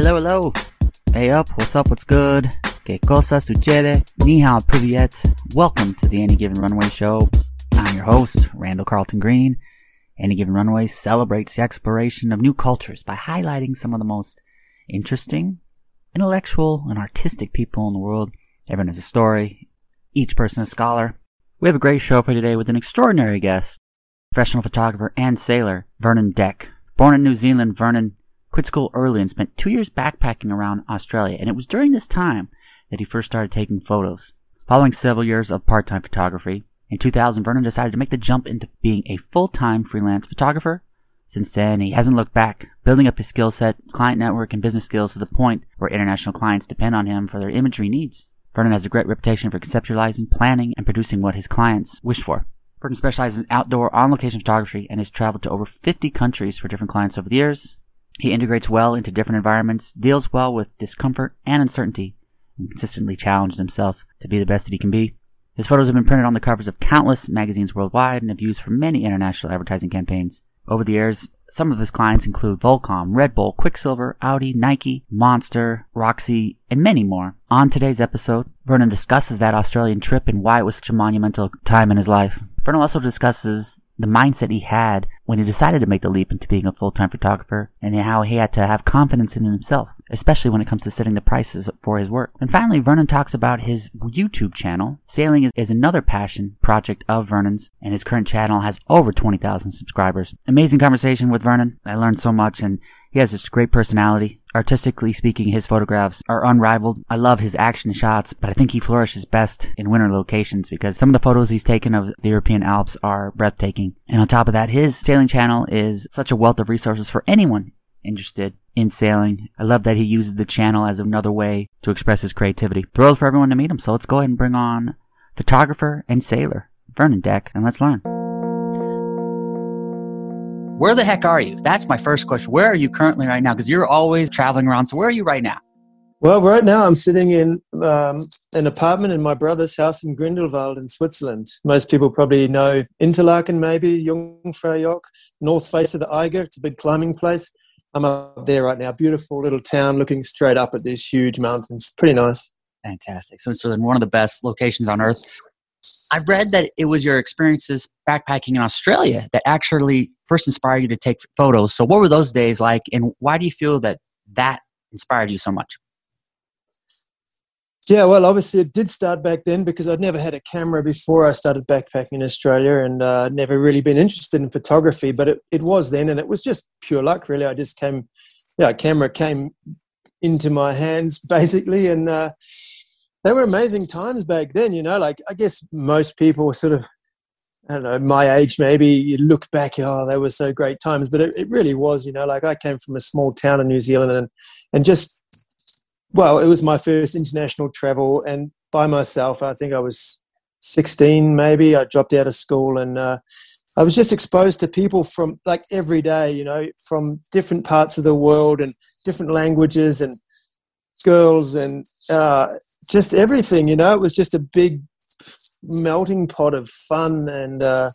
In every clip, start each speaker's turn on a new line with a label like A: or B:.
A: Hello, hello. Hey up, what's up, what's good? Que cosa sucede? Ni hao, privyet. Welcome to the Any Given Runway Show. I'm your host, Randall Carlton Green. Any Given Runway celebrates the exploration of new cultures by highlighting some of the most interesting, intellectual, and artistic people in the world. Everyone has a story, each person a scholar. We have a great show for today with an extraordinary guest, professional photographer and sailor, Vernon Deck. Born in New Zealand, Vernon quit school early and spent two years backpacking around Australia, and it was during this time that he first started taking photos. Following several years of part-time photography, in 2000, Vernon decided to make the jump into being a full-time freelance photographer. Since then, he hasn't looked back, building up his skill set, client network, and business skills to the point where international clients depend on him for their imagery needs. Vernon has a great reputation for conceptualizing, planning, and producing what his clients wish for. Vernon specializes in outdoor, on-location photography and has traveled to over 50 countries for different clients over the years. He integrates well into different environments, deals well with discomfort and uncertainty, and consistently challenges himself to be the best that he can be. His photos have been printed on the covers of countless magazines worldwide and have used for many international advertising campaigns. Over the years, some of his clients include Volcom, Red Bull, Quiksilver, Audi, Nike, Monster, Roxy, and many more. On today's episode, Vernon discusses that Australian trip and why it was such a monumental time in his life. Vernon also discusses the mindset he had when he decided to make the leap into being a full-time photographer and how he had to have confidence in himself, especially when it comes to setting the prices for his work. And finally, Vernon talks about his YouTube channel. Sailing is, is another passion project of Vernon's, and his current channel has over 20,000 subscribers. Amazing conversation with Vernon. I learned so much and he has this great personality. Artistically speaking, his photographs are unrivaled. I love his action shots, but I think he flourishes best in winter locations because some of the photos he's taken of the European Alps are breathtaking. And on top of that, his sailing channel is such a wealth of resources for anyone interested in sailing. I love that he uses the channel as another way to express his creativity. Thrilled for everyone to meet him, so let's go ahead and bring on photographer and sailor Vernon Deck and let's learn. Where the heck are you? That's my first question. Where are you currently right now? Because you're always traveling around. So where are you right now?
B: Well, right now I'm sitting in um, an apartment in my brother's house in Grindelwald in Switzerland. Most people probably know Interlaken, maybe Jungfraujoch, north face of the Eiger. It's a big climbing place. I'm up there right now. Beautiful little town, looking straight up at these huge mountains. Pretty nice.
A: Fantastic. So Switzerland, one of the best locations on earth. I read that it was your experiences backpacking in Australia that actually first inspired you to take photos. So, what were those days like, and why do you feel that that inspired you so much?
B: Yeah, well, obviously it did start back then because I'd never had a camera before I started backpacking in Australia and uh, never really been interested in photography. But it, it was then, and it was just pure luck, really. I just came, yeah, camera came into my hands basically, and uh, they were amazing times back then. You know, like I guess most people sort of I don't know, my age maybe, you look back, oh, they were so great times. But it, it really was, you know, like I came from a small town in New Zealand and, and just, well, it was my first international travel and by myself. I think I was 16 maybe. I dropped out of school and uh, I was just exposed to people from like every day, you know, from different parts of the world and different languages and girls and uh, just everything, you know. It was just a big melting pot of fun and uh,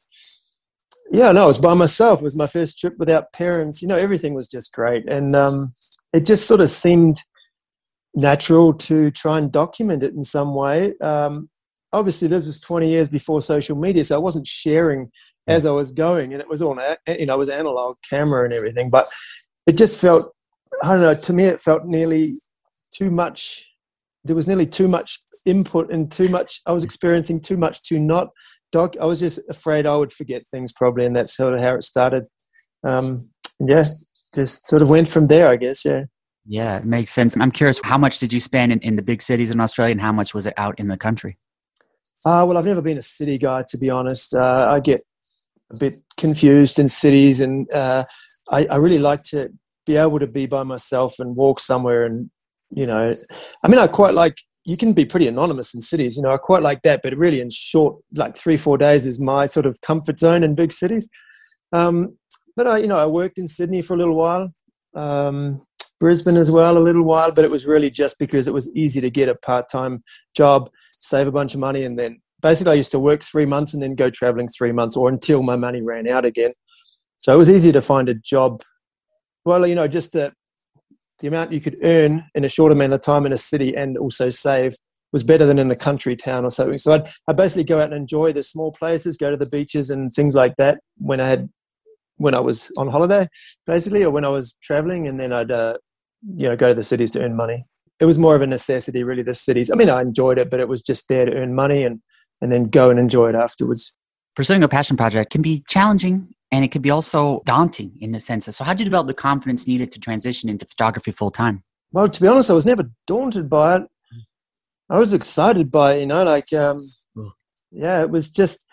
B: yeah, no, it was by myself. It was my first trip without parents. You know, everything was just great, and um, it just sort of seemed natural to try and document it in some way. Um, obviously, this was 20 years before social media, so I wasn't sharing as I was going, and it was all you know, it was analog camera and everything, but it just felt I don't know. To me, it felt nearly too much there was nearly too much input and too much i was experiencing too much to not. Doc i was just afraid i would forget things probably and that's sort of how it started. Um, yeah just sort of went from there i guess yeah.
A: Yeah it makes sense. I'm curious how much did you spend in, in the big cities in australia and how much was it out in the country?
B: Uh, well i've never been a city guy to be honest. Uh, i get a bit confused in cities and uh, I, I really like to be able to be by myself and walk somewhere and you know. I mean i quite like you can be pretty anonymous in cities you know i quite like that but really in short like three four days is my sort of comfort zone in big cities. Um, but i you know i worked in sydney for a little while um, brisbane as well a little while but it was really just because it was easy to get a part-time job save a bunch of money and then basically i used to work three months and then go traveling three months or until my money ran out again. So it was easy to find a job. Well you know just the the amount you could earn in a short amount of time in a city and also save was better than in a country town or something. So I'd, I'd basically go out and enjoy the small places, go to the beaches and things like that when I had when I was on holiday, basically, or when I was traveling, and then I'd uh, you know go to the cities to earn money. It was more of a necessity, really. The cities. I mean, I enjoyed it, but it was just there to earn money and and then go and enjoy it afterwards.
A: Pursuing a passion project can be challenging and it could be also daunting in the sense of so how did you develop the confidence needed to transition into photography full time
B: well to be honest i was never daunted by it. I was excited by it you know like um, yeah it was just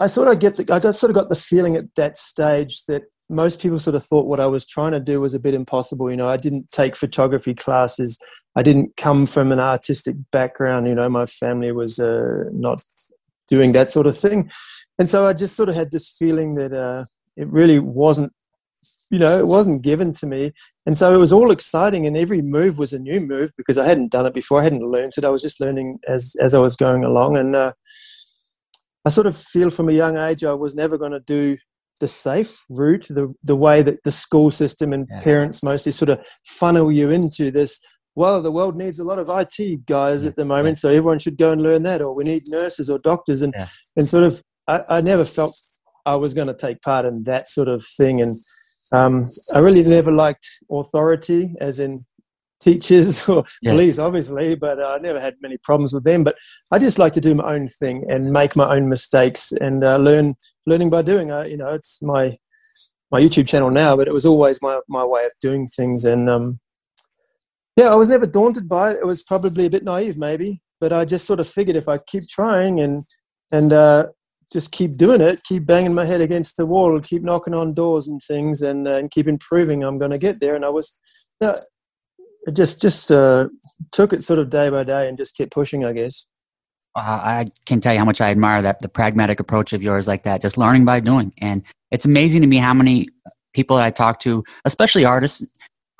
B: i sort of get the, i got, sort of got the feeling at that stage that most people sort of thought what i was trying to do was a bit impossible you know. I didn't take photography classes. I didn't come from an artistic background you know. My family was uh, not doing that sort of thing and so I just sort of had this feeling that uh, it really wasn't, you know, it wasn't given to me. And so it was all exciting, and every move was a new move because I hadn't done it before. I hadn't learned it. I was just learning as as I was going along, and uh, I sort of feel from a young age I was never going to do the safe route, the the way that the school system and yeah. parents mostly sort of funnel you into this well, the world needs a lot of IT guys yeah, at the moment, yeah. so everyone should go and learn that, or we need nurses or doctors, and yeah. and sort of I, I never felt I was going to take part in that sort of thing. And um, I really never liked authority, as in teachers or yeah. police, obviously, but uh, I never had many problems with them. But I just like to do my own thing and make my own mistakes and uh, learn, learning by doing. Uh, you know, it's my my YouTube channel now, but it was always my my way of doing things. And um, yeah, I was never daunted by it. It was probably a bit naive, maybe, but I just sort of figured if I keep trying and and uh, just keep doing it, keep banging my head against the wall, keep knocking on doors and things, and uh, and keep improving. I'm going to get there. And I was, yeah, just just uh, took it sort of day by day and just kept pushing. I guess.
A: Uh, I can tell you how much I admire that the pragmatic approach of yours, like that, just learning by doing. And it's amazing to me how many people that I talk to, especially artists,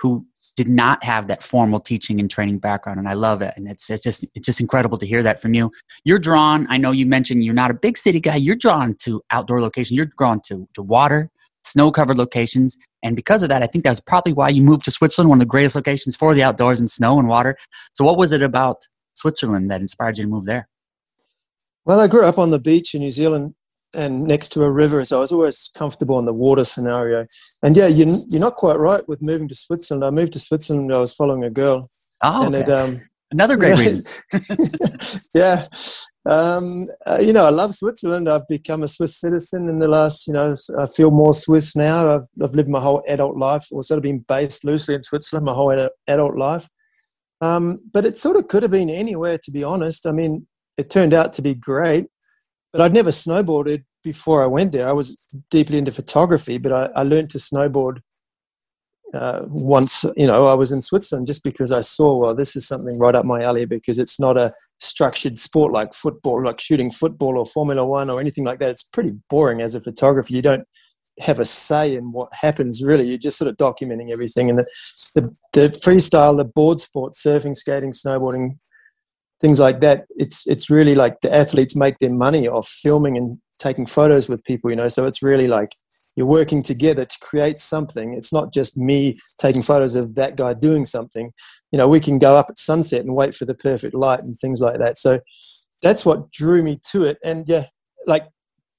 A: who did not have that formal teaching and training background and i love it and it's, it's just it's just incredible to hear that from you. You're drawn i know you mentioned you're not a big city guy you're drawn to outdoor locations you're drawn to, to water snow covered locations and because of that i think that's probably why you moved to switzerland one of the greatest locations for the outdoors and snow and water. So what was it about switzerland that inspired you to move there?
B: Well i grew up on the beach in new zealand and next to a river, so I was always comfortable in the water scenario. And yeah, you, you're not quite right with moving to Switzerland. I moved to Switzerland. I was following a girl.
A: Oh, and okay. it, um, another great reason.
B: yeah, um, uh, you know, I love Switzerland. I've become a Swiss citizen in the last. You know, I feel more Swiss now. I've, I've lived my whole adult life, or sort of been based loosely in Switzerland my whole adult life. Um, but it sort of could have been anywhere, to be honest. I mean, it turned out to be great but I'd never snowboarded before I went there. I was deeply into photography, but I, I learned to snowboard uh, once. You know, I was in Switzerland just because I saw, well, this is something right up my alley because it's not a structured sport like football, like shooting football or Formula One or anything like that. It's pretty boring as a photographer. You don't have a say in what happens really. You're just sort of documenting everything. And the, the, the freestyle, the board sport, surfing, skating, snowboarding, things like that it's it's really like the athletes make their money off filming and taking photos with people you know? So it's really like you're working together to create something. It's not just me taking photos of that guy doing something. You know we can go up at sunset and wait for the perfect light and things like that. So that's what drew me to it. And yeah like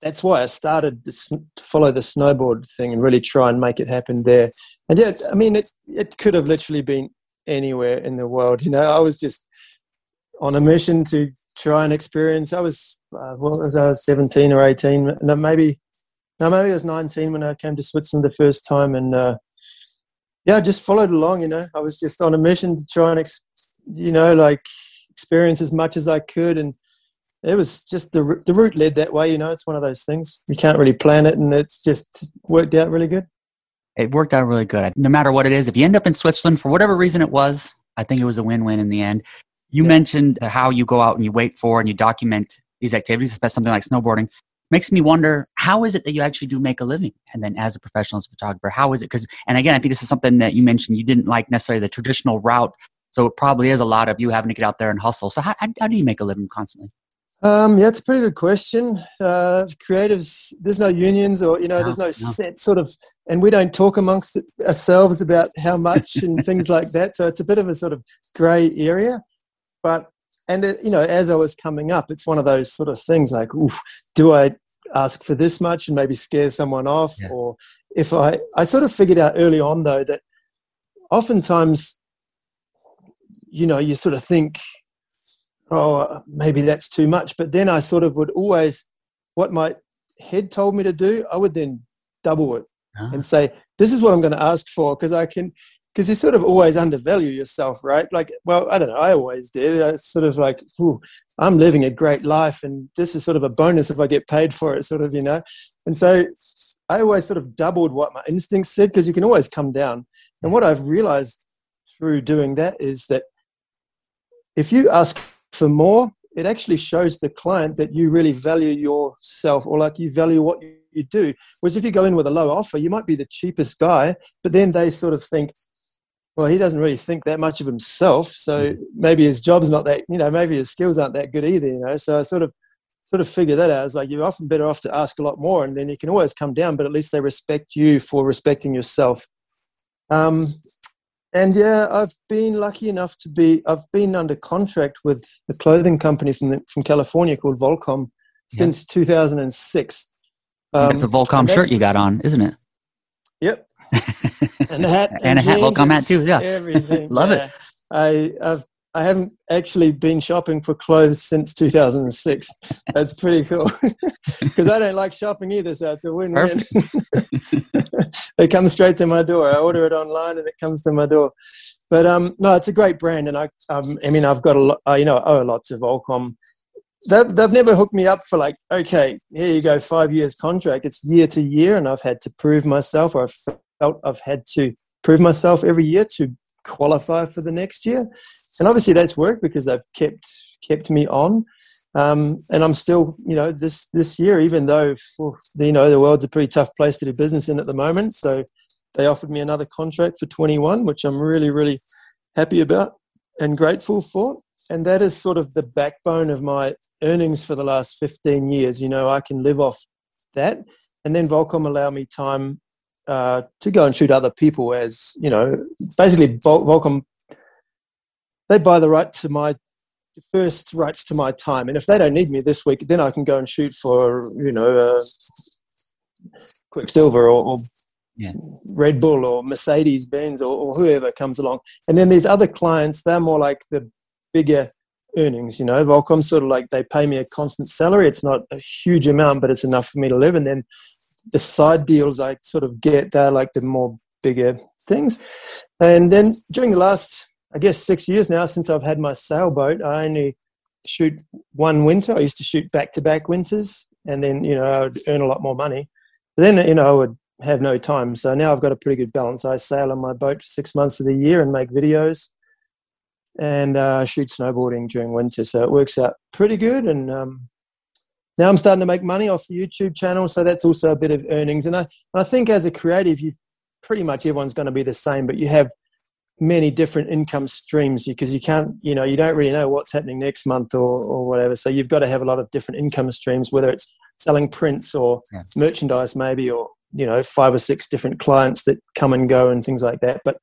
B: that's why I started to follow the snowboard thing and really try and make it happen there. And yeah, I mean, it it could have literally been anywhere in the world. You know, I was just on a mission to try and experience. I was uh, what was I was seventeen or eighteen? No, maybe no, maybe I was nineteen when I came to Switzerland the first time, and uh, yeah, I just followed along. You know, I was just on a mission to try and ex- you know like experience as much as I could, and it was just the the route led that way. You know, it's one of those things you can't really plan it, and it's just worked out really good.
A: It worked out really good. No matter what it is, if you end up in Switzerland for whatever reason it was, I think it was a win-win in the end. You yeah. mentioned how you go out and you wait for and you document these activities, especially something like snowboarding. Makes me wonder how is it that you actually do make a living? And then as a professional as a photographer, how is it? Because, and again, I think this is something that you mentioned you didn't like necessarily the traditional route. So it probably is a lot of you having to get out there and hustle. So how, how, how do you make a living constantly?
B: Um, yeah, it's a pretty good question. Uh, creatives, there's no unions or, you know, no, there's no, no, set sort of, and we don't talk amongst ourselves about how much and things like that. So it's a bit of a sort of grey area. But, and, it, you know, as I was coming up, it's one of those sort of things like, oof, do I ask for this much and maybe scare someone off? Yeah. Or if I, I sort of figured out early on though that oftentimes, you know, you sort of think, oh, maybe that's too much. But then I sort of would always, what my head told me to do, I would then double it ah. and say, this is what I'm going to ask for because I can, because you sort of always undervalue yourself, right? Like, well, I don't know, I always did. It's sort of like, I'm living a great life and this is sort of a bonus if I get paid for it, sort of, you know? And so I always sort of doubled what my instincts said because you can always come down. And what I've realized through doing that is that if you ask for more, it actually shows the client that you really value yourself or like you value what you do. Whereas if you go in with a low offer, you might be the cheapest guy, but then they sort of think, well, he doesn't really think that much of himself. So mm. maybe his job's not that, you know, maybe his skills aren't that good either, you know. So I sort of sort of figure that out. It's like you're often better off to ask a lot more and then you can always come down, but at least they respect you for respecting yourself. Um, and yeah, I've been lucky enough to be. I've been under contract with a clothing company from the, from California called Volcom since yeah. 2006.
A: Um, it's a Volcom shirt you got on, isn't it?
B: Yep. And a hat,
A: and, and a hat, Volcom hat too. Yeah,
B: everything.
A: Love yeah. it.
B: I, I've I haven't actually been shopping for clothes since 2006. That's pretty cool because I don't like shopping either. So it's a win-win. they come straight to my door. I order it online and it comes to my door. But um, no, it's a great brand, and I, um, I mean, I've got a lot. Uh, you know, I owe a lot to Volcom. They've, they've never hooked me up for like, okay, here you go, five years contract. It's year to year, and I've had to prove myself, or I've felt I've had to prove myself every year to qualify for the next year and obviously that's worked because they've kept kept me on. Um, and I'm still, you know, this this year, even though you know the world's a pretty tough place to do business in at the moment, so they offered me another contract for 21, which I'm really really happy about and grateful for. And that is sort of the backbone of my earnings for the last 15 years. You know, I can live off that, and then Volcom allow me time uh, to go and shoot other people as you know basically Volcom they buy the right to my first rights to my time. And if they don't need me this week, then I can go and shoot for, you know, uh, Quiksilver or, or yeah. Red Bull or Mercedes Benz or, or, whoever comes along. And then these other clients, they're more like the bigger earnings, you know. Volcom sort of like they pay me a constant salary. It's not a huge amount, but it's enough for me to live. And then the side deals I sort of get, they're like the more bigger things. And then during the last I guess six years now since I've had my sailboat. I only shoot one winter. I used to shoot back to back winters, and then you know I would earn a lot more money. But then you know I would have no time. So now I've got a pretty good balance. I sail on my boat for six months of the year and make videos, and uh, shoot snowboarding during winter. So it works out pretty good. And um, now I'm starting to make money off the YouTube channel, so that's also a bit of earnings. And I, and I think as a creative, you pretty much everyone's going to be the same, but you have many different income streams because you can't you know you don't really know what's happening next month or, or whatever so you've got to have a lot of different income streams whether it's selling prints or yeah. merchandise maybe or you know five or six different clients that come and go and things like that but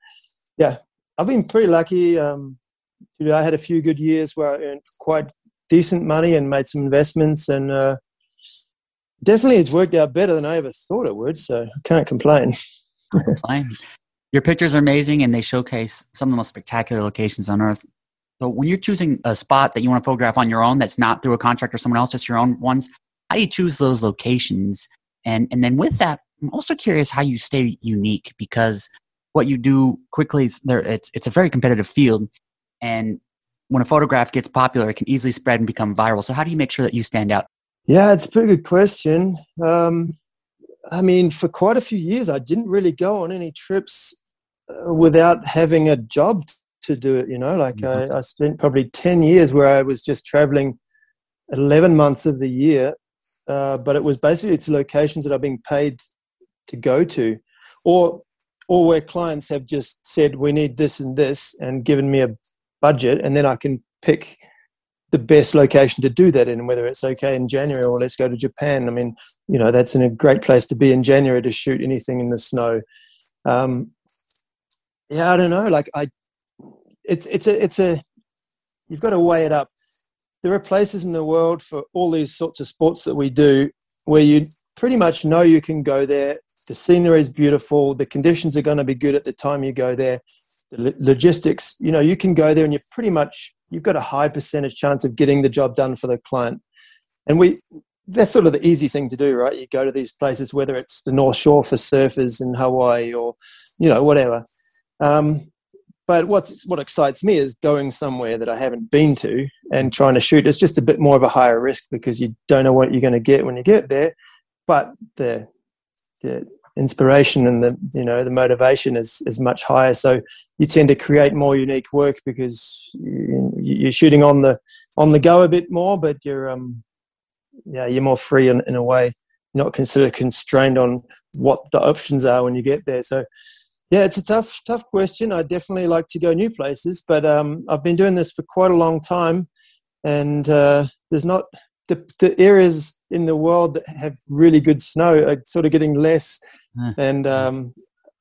B: yeah i've been pretty lucky um, i had a few good years where i earned quite decent money and made some investments and uh, definitely it's worked out better than i ever thought it would so i can't complain
A: your pictures are amazing and they showcase some of the most spectacular locations on earth. So when you're choosing a spot that you want to photograph on your own that's not through a contract or someone else, just your own ones, how do you choose those locations? And and then with that, I'm also curious how you stay unique because what you do quickly is there it's it's a very competitive field and when a photograph gets popular it can easily spread and become viral. So how do you make sure that you stand out?
B: Yeah, it's a pretty good question. Um, I mean, for quite a few years, I didn't really go on any trips without having a job to do it. You know, like mm-hmm. I, I spent probably ten years where I was just traveling eleven months of the year, uh, but it was basically to locations that I've been paid to go to, or or where clients have just said we need this and this and given me a budget, and then I can pick the best location to do that in, whether it's okay in January or let's go to Japan. I mean, you know, that's a great place to be in January to shoot anything in the snow. Um, yeah, I don't know. Like I, it's it's a it's a you've got to weigh it up. There are places in the world for all these sorts of sports that we do where you pretty much know you can go there. The scenery is beautiful. The conditions are going to be good at the time you go there. Logistics, you know, you can go there and you're pretty much you've got a high percentage chance of getting the job done for the client. And we that's sort of the easy thing to do, right? You go to these places, whether it's the North Shore for surfers in Hawaii or you know whatever. Um, but what what excites me is going somewhere that I haven't been to and trying to shoot. It's just a bit more of a higher risk because you don't know what you're going to get when you get there. But the the inspiration and the you know the motivation is is much higher. So you tend to create more unique work because you're shooting on the on the go a bit more, but you're um yeah you're more free in, in a way. You're not considered constrained on what the options are when you get there. So yeah, it's a tough, tough question. I definitely like to go new places, but um, I've been doing this for quite a long time, and uh, there's not the, the areas in the world that have really good snow are sort of getting less. And um,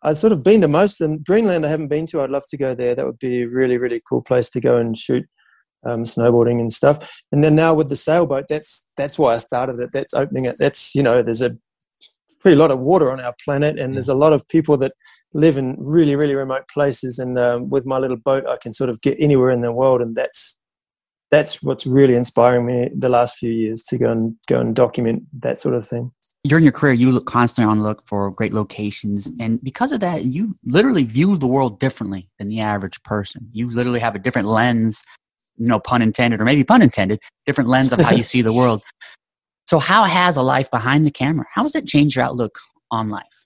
B: I've sort of been to most of them. Greenland, I haven't been to. I'd love to go there. That would be a really, really cool place to go and shoot um, snowboarding and stuff. And then now with the sailboat, that's that's why I started it. That's opening it. That's you know, there's a pretty lot of water on our planet, and there's a lot of people that live in really really remote places and um, with my little boat i can sort of get anywhere in the world and that's that's what's really inspiring me the last few years to go and go and document that sort of thing
A: during your career you look constantly on the look for great locations and because of that you literally view the world differently than the average person you literally have a different lens no pun intended or maybe pun intended different lens of how you see the world so how has a life behind the camera how has it changed your outlook on life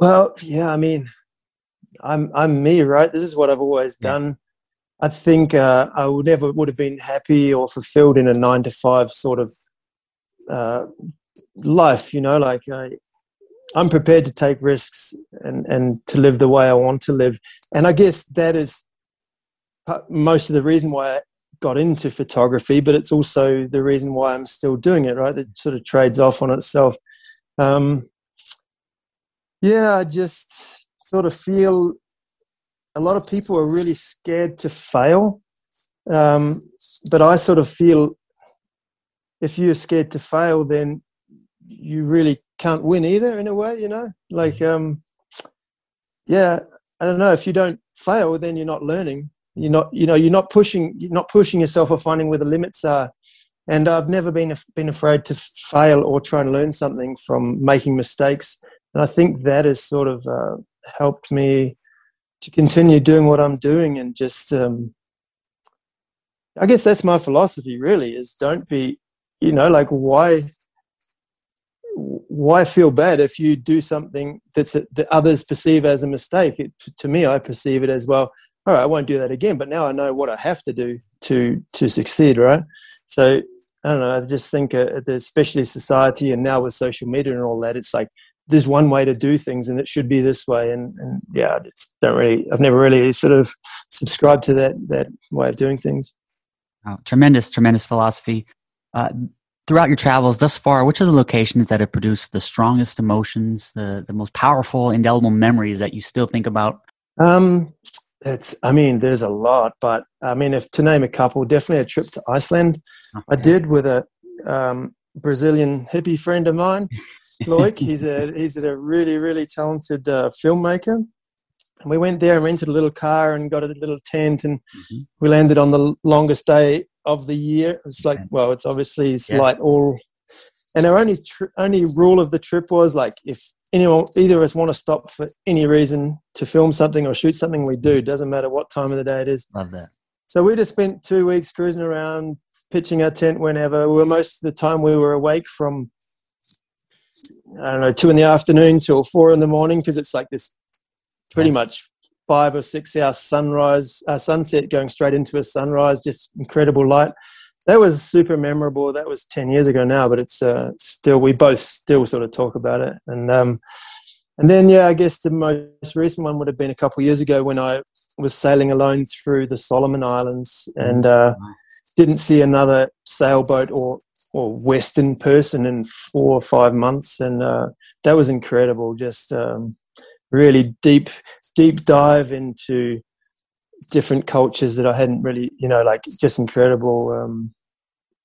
B: well, yeah, I mean, I'm I'm me, right? This is what I've always done. I think uh, I would never would have been happy or fulfilled in a nine to five sort of uh, life. You know, like I, I'm prepared to take risks and and to live the way I want to live. And I guess that is most of the reason why I got into photography, but it's also the reason why I'm still doing it. Right, it sort of trades off on itself. Um, yeah, I just sort of feel a lot of people are really scared to fail. Um, but I sort of feel if you're scared to fail, then you really can't win either, in a way, you know? Like, mm-hmm. um, yeah, I don't know. If you don't fail, then you're not learning. You're not, you know, you're not pushing, you're not pushing yourself or finding where the limits are. And I've never been been afraid to fail or try and learn something from making mistakes and I think that has sort of uh, helped me to continue doing what I'm doing and just, um, I guess that's my philosophy really is don't be, you know, like why, why feel bad if you do something that's a, that others perceive as a mistake? It, to me, I perceive it as well. All right, I won't do that again. But now I know what I have to do to to succeed. Right. So I don't know. I just think, uh, especially society, and now with social media and all that, it's like there's one way to do things and it should be this way and, and yeah I just don't really I've never really sort of subscribed to that that way of doing things
A: oh, tremendous tremendous philosophy uh, throughout your travels thus far which are the locations that have produced the strongest emotions the the most powerful indelible memories that you still think about
B: um it's i mean there's a lot but i mean if to name a couple definitely a trip to iceland okay. i did with a um, brazilian hippie friend of mine Loic. He's a he's a really really talented uh, filmmaker. And we went there and rented a little car and got a little tent, and mm-hmm. we landed on the longest day of the year. It's like, well, it's obviously it's yeah. like all, and our only tr- only rule of the trip was like if anyone either of us want to stop for any reason to film something or shoot something, we do. Doesn't matter what time of the day it is.
A: Love that.
B: So we just spent two weeks cruising around, pitching our tent whenever. We were most of the time we were awake from I don't know, two in the afternoon till four in the morning because it's like this pretty much five or six hour sunrise, uh, sunset going straight into a sunrise, just incredible light. That was super memorable. That was 10 years ago now, but it's uh, still, we both still sort of talk about it. And, um, and then, yeah, I guess the most recent one would have been a couple years ago when I was sailing alone through the Solomon Islands and uh, didn't see another sailboat or or Western person in four or five months, and uh, that was incredible. Just um, really deep deep dive into different cultures that I hadn't really, you know, like just incredible. Um,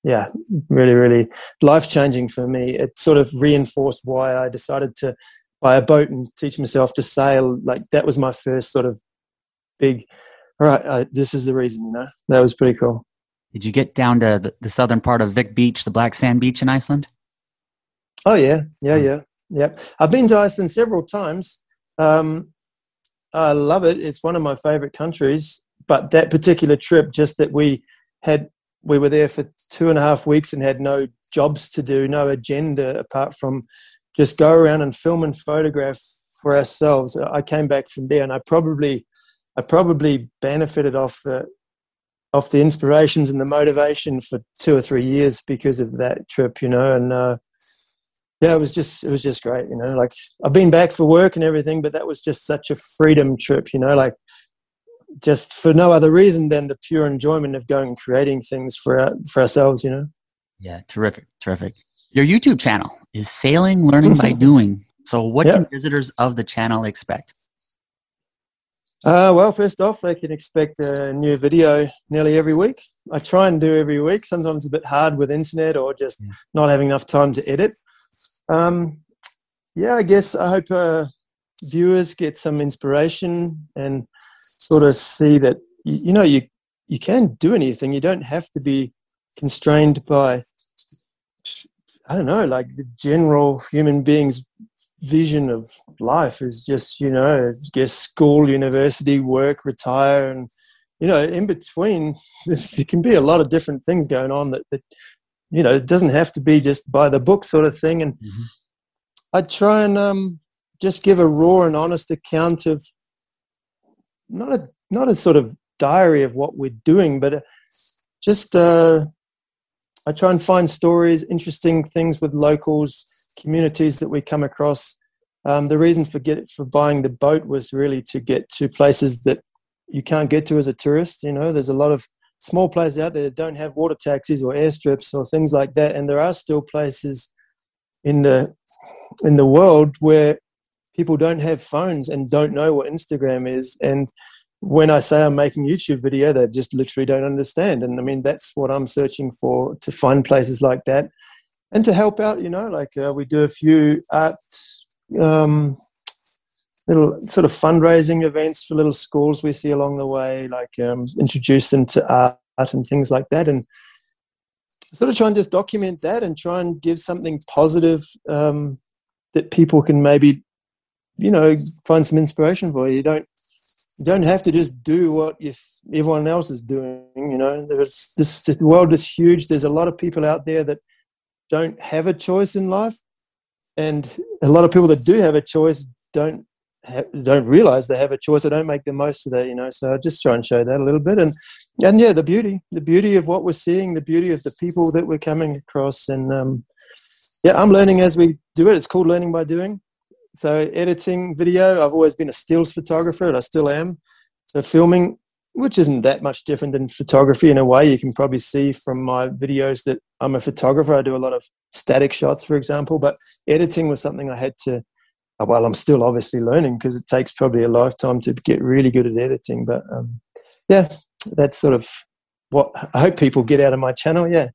B: yeah, really, really life changing for me. It sort of reinforced why I decided to buy a boat and teach myself to sail. Like that was my first sort of big. All right, uh, this is the reason. You know, that was pretty cool.
A: Did you get down to the, the southern part of Vik Beach, the Black Sand Beach in Iceland?
B: Oh yeah, yeah, yeah, yeah. I've been to Iceland several times. Um, I love it. It's one of my favorite countries. But that particular trip, just that we had, we were there for two and a half weeks and had no jobs to do, no agenda apart from just go around and film and photograph for ourselves. I came back from there, and I probably, I probably benefited off the, off the inspirations and the motivation for two or three years because of that trip. You know, and uh, yeah, it was just it was just great, you know. Like I've been back for work and everything, but that was just such a freedom trip, you know. Like just for no other reason than the pure enjoyment of going and creating things for our, for ourselves, you know.
A: Yeah, terrific, terrific. Your YouTube channel is Sailing Learning by Doing. So, what can visitors of the channel expect?
B: Uh, well, first off, they can expect a new video nearly every week. I try and do every week. Sometimes a bit hard with internet or just yeah. not having enough time to edit. Um, yeah, I guess I hope uh, viewers get some inspiration and sort of see that you, you know you you can do anything. You don't have to be constrained by I don't know, like the general human being's vision of life is just you know get school, university, work, retire, and you know in between there can be a lot of different things going on that that you know, it doesn't have to be just by the book sort of thing. And mm-hmm. I try and um, just give a raw and honest account of not a not a sort of diary of what we're doing, but uh, just uh, I try and find stories, interesting things with locals, communities that we come across. Um, the reason for get for buying the boat was really to get to places that you can't get to as a tourist. You know, there's a lot of small places out there that don't have water taxis or airstrips or things like that, and there are still places in the in the world where people don't have phones and don't know what Instagram is. And when I say I'm making YouTube video, they just literally don't understand. And I mean, that's what I'm searching for to find places like that and to help out. You know, like uh, we do a few art um, little sort of fundraising events for little schools we see along the way, like um, introduce them to art and things like that, and sort of try and just document that and try and give something positive um, that people can maybe, you know, find some inspiration for. You don't you don't have to just do what you, everyone else is doing. You know, there's this the world is huge. There's a lot of people out there that don't have a choice in life, and a lot of people that do have a choice don't don't realize they have a choice or don't make the most of that you know so i just try and show that a little bit. And and yeah the beauty the beauty of what we're seeing the beauty of the people that we're coming across. And um, yeah i'm learning as we do it. It's called learning by doing. So editing video i've always been a stills photographer and i still am. So filming which isn't that much different than photography in a way. You can probably see from my videos that i'm a photographer. I do a lot of static shots for example but editing was something i had to well, I'm still obviously learning because it takes probably a lifetime to get really good at editing. But um, yeah, that's sort of what I hope people get out of my channel. Yeah.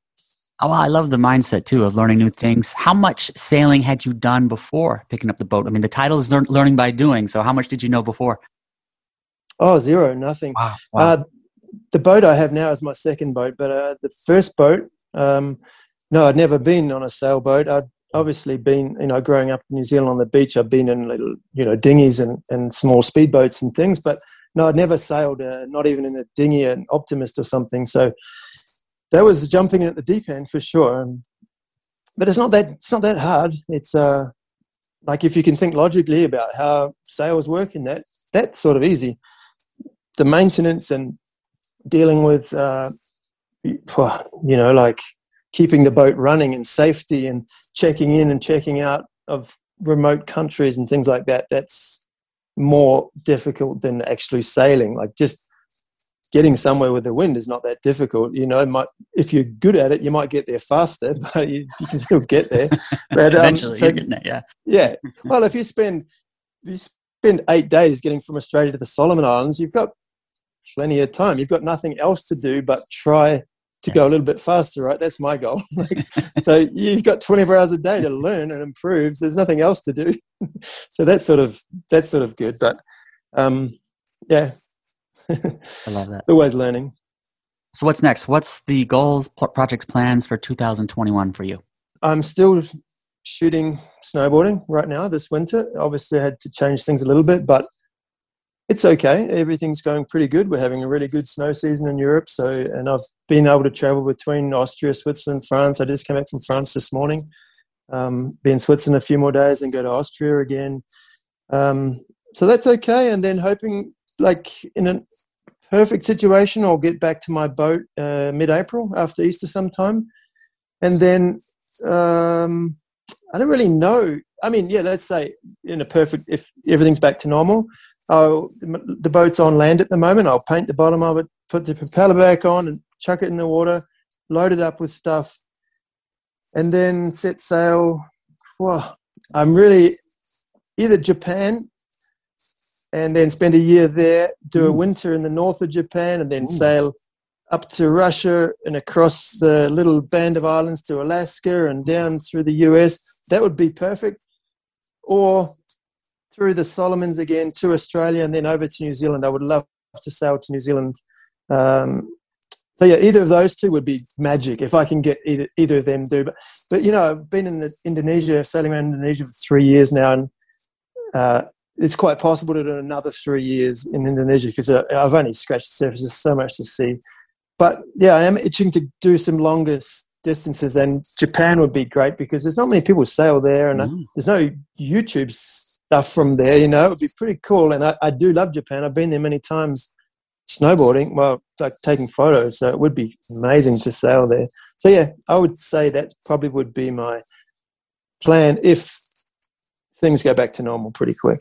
A: Oh, I love the mindset too of learning new things. How much sailing had you done before picking up the boat? I mean, the title is learn, learning by doing. So, how much did you know before?
B: Oh, zero, nothing. Wow, wow. Uh, the boat I have now is my second boat, but uh, the first boat, um, no, I'd never been on a sailboat. I'd obviously been, you know, growing up in New Zealand on the beach, I've been in little, you know, dinghies and, and small speedboats and things, but no, I'd never sailed, uh, not even in a dinghy, an optimist or something. So that was jumping at the deep end for sure. But it's not that, it's not that hard. It's, uh, like if you can think logically about how sails work in that, that's sort of easy. The maintenance and dealing with, uh, you know, like keeping the boat running and safety and checking in and checking out of remote countries and things like that that's more difficult than actually sailing like just getting somewhere with the wind is not that difficult. You know, might, if you're good at it, you might get there faster, but you, you can still get there.
A: But, um, Eventually, so, there, yeah.
B: Yeah. Well, if you spend if you spend eight days getting from Australia to the Solomon Islands, you've got plenty of time. You've got nothing else to do but try to go a little bit faster, right? That's my goal. so you've got 24 hours a day to learn and improve. So there's nothing else to do. so that's sort of that's sort of good. But um, yeah,
A: I love that.
B: It's always learning.
A: So what's next? What's the goals, projects, plans for 2021 for you?
B: I'm still shooting snowboarding right now this winter. Obviously, I had to change things a little bit, but it's okay. Everything's going pretty good. We're having a really good snow season in Europe. So, and I've been able to travel between Austria, Switzerland, France. I just came back from France this morning. Um, be in Switzerland a few more days and go to Austria again. Um, so that's okay. And then hoping, like in a perfect situation, I'll get back to my boat uh, mid-April after Easter sometime, and then um, I don't really know. I mean, yeah, let's say in a perfect if everything's back to normal Oh, the boat's on land at the moment. I'll paint the bottom of it, put the propeller back on, and chuck it in the water, load it up with stuff, and then set sail. I'm really either Japan and then spend a year there, do a mm. winter in the north of Japan, and then Ooh. sail up to Russia and across the little band of islands to Alaska and down through the US. That would be perfect. Or through the Solomons again to Australia and then over to New Zealand. I would love to sail to New Zealand. Um, so yeah, either of those two would be magic if I can get either, either of them do. But but you know, I've been in Indonesia, sailing around Indonesia for three years now, and uh, it's quite possible to do another three years in Indonesia because uh, I've only scratched the surface. There's so much to see. But yeah, I am itching to do some longer distances, and Japan would be great because there's not many people sail there, and uh, mm. there's no YouTube stuff from there. You know, it would be pretty cool. And I, I do love Japan. I've been there many times snowboarding, well, like taking photos. So it would be amazing to sail there. So yeah, I would say that probably would be my plan if things go back to normal pretty quick.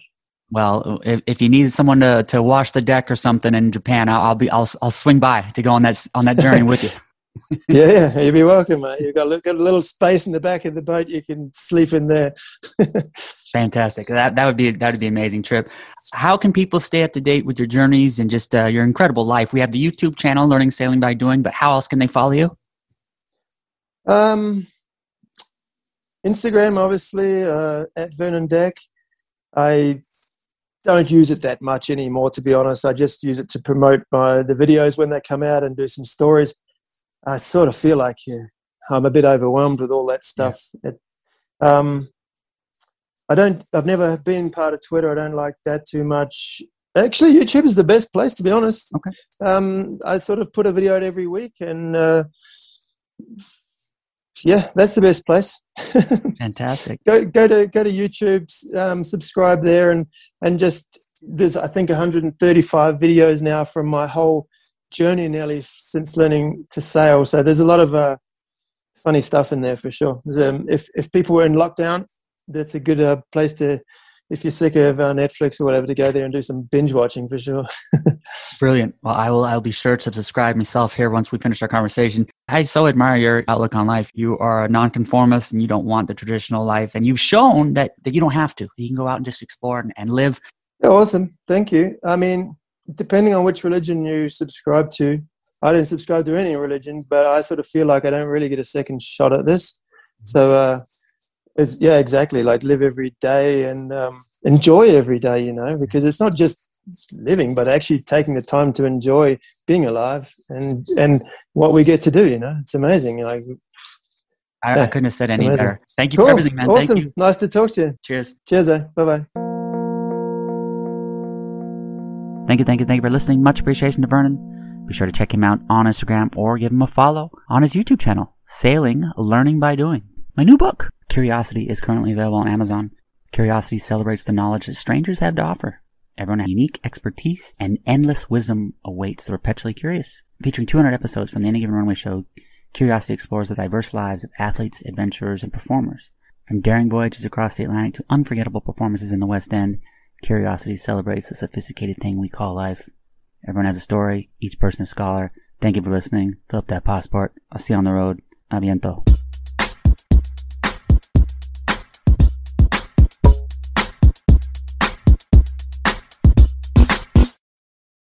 A: Well, if, if you need someone to, to wash the deck or something in Japan, I'll, I'll be I'll I'll swing by to go on that on that journey with you.
B: yeah, yeah, you'd be welcome, mate. You've got, got a little space in the back of the boat. You can sleep in there.
A: Fantastic. That that would be that would be an amazing trip. How can people stay up to date with your journeys and just uh, your incredible life? We have the YouTube channel, Learning Sailing by Doing, but how else can they follow you?
B: Um, Instagram, obviously, uh, at Vernon Deck. I don't use it that much anymore, to be honest. I just use it to promote my the videos when they come out and do some stories. I sort of feel like yeah, I'm a bit overwhelmed with all that stuff. Yeah. It, um, I don't. I've never been part of Twitter. I don't like that too much. Actually, YouTube is the best place to be honest.
A: Okay.
B: Um, I sort of put a video out every week, and uh, yeah, that's the best place.
A: Fantastic.
B: go go to go to YouTube, um, subscribe there, and and just there's I think 135 videos now from my whole journey nearly since learning to sail. So there's a lot of uh, funny stuff in there for sure. Um, if if people were in lockdown, that's a good uh, place to. If you're sick of uh, Netflix or whatever, to go there and do some binge watching for sure.
A: Brilliant. Well, I will. I'll be sure to subscribe myself here once we finish our conversation. I so admire your outlook on life. You are a nonconformist, and you don't want the traditional life, and you've shown that that you don't have to. You can go out and just explore and, and live.
B: Yeah, awesome. Thank you. I mean, depending on which religion you subscribe to, I don't subscribe to any religions, but I sort of feel like I don't really get a second shot at this. So, uh, it's, yeah, exactly. Like live every day and um, enjoy every day, you know, because it's not just living, but actually taking the time to enjoy being alive and and what we get to do. You know, it's amazing. Like,
A: I, yeah, I couldn't have said any amazing. better. Thank you cool. for everything, man.
B: Awesome. Nice to talk to you.
A: Cheers.
B: Cheers. Eh? Bye bye.
A: Thank you, thank you, thank you for listening. Much appreciation to Vernon. Be sure to check him out on Instagram or give him a follow on his YouTube channel, Sailing Learning by Doing. My new book, Curiosity, is currently available on Amazon. Curiosity celebrates the knowledge that strangers have to offer. Everyone has unique expertise and endless wisdom awaits the perpetually curious. Featuring 200 episodes from the Any Given Runway show, Curiosity explores the diverse lives of athletes, adventurers, and performers. From daring voyages across the Atlantic to unforgettable performances in the West End, Curiosity celebrates the sophisticated thing we call life. Everyone has a story. Each person a scholar. Thank you for listening. Fill up that passport. I'll see you on the road. Aviento.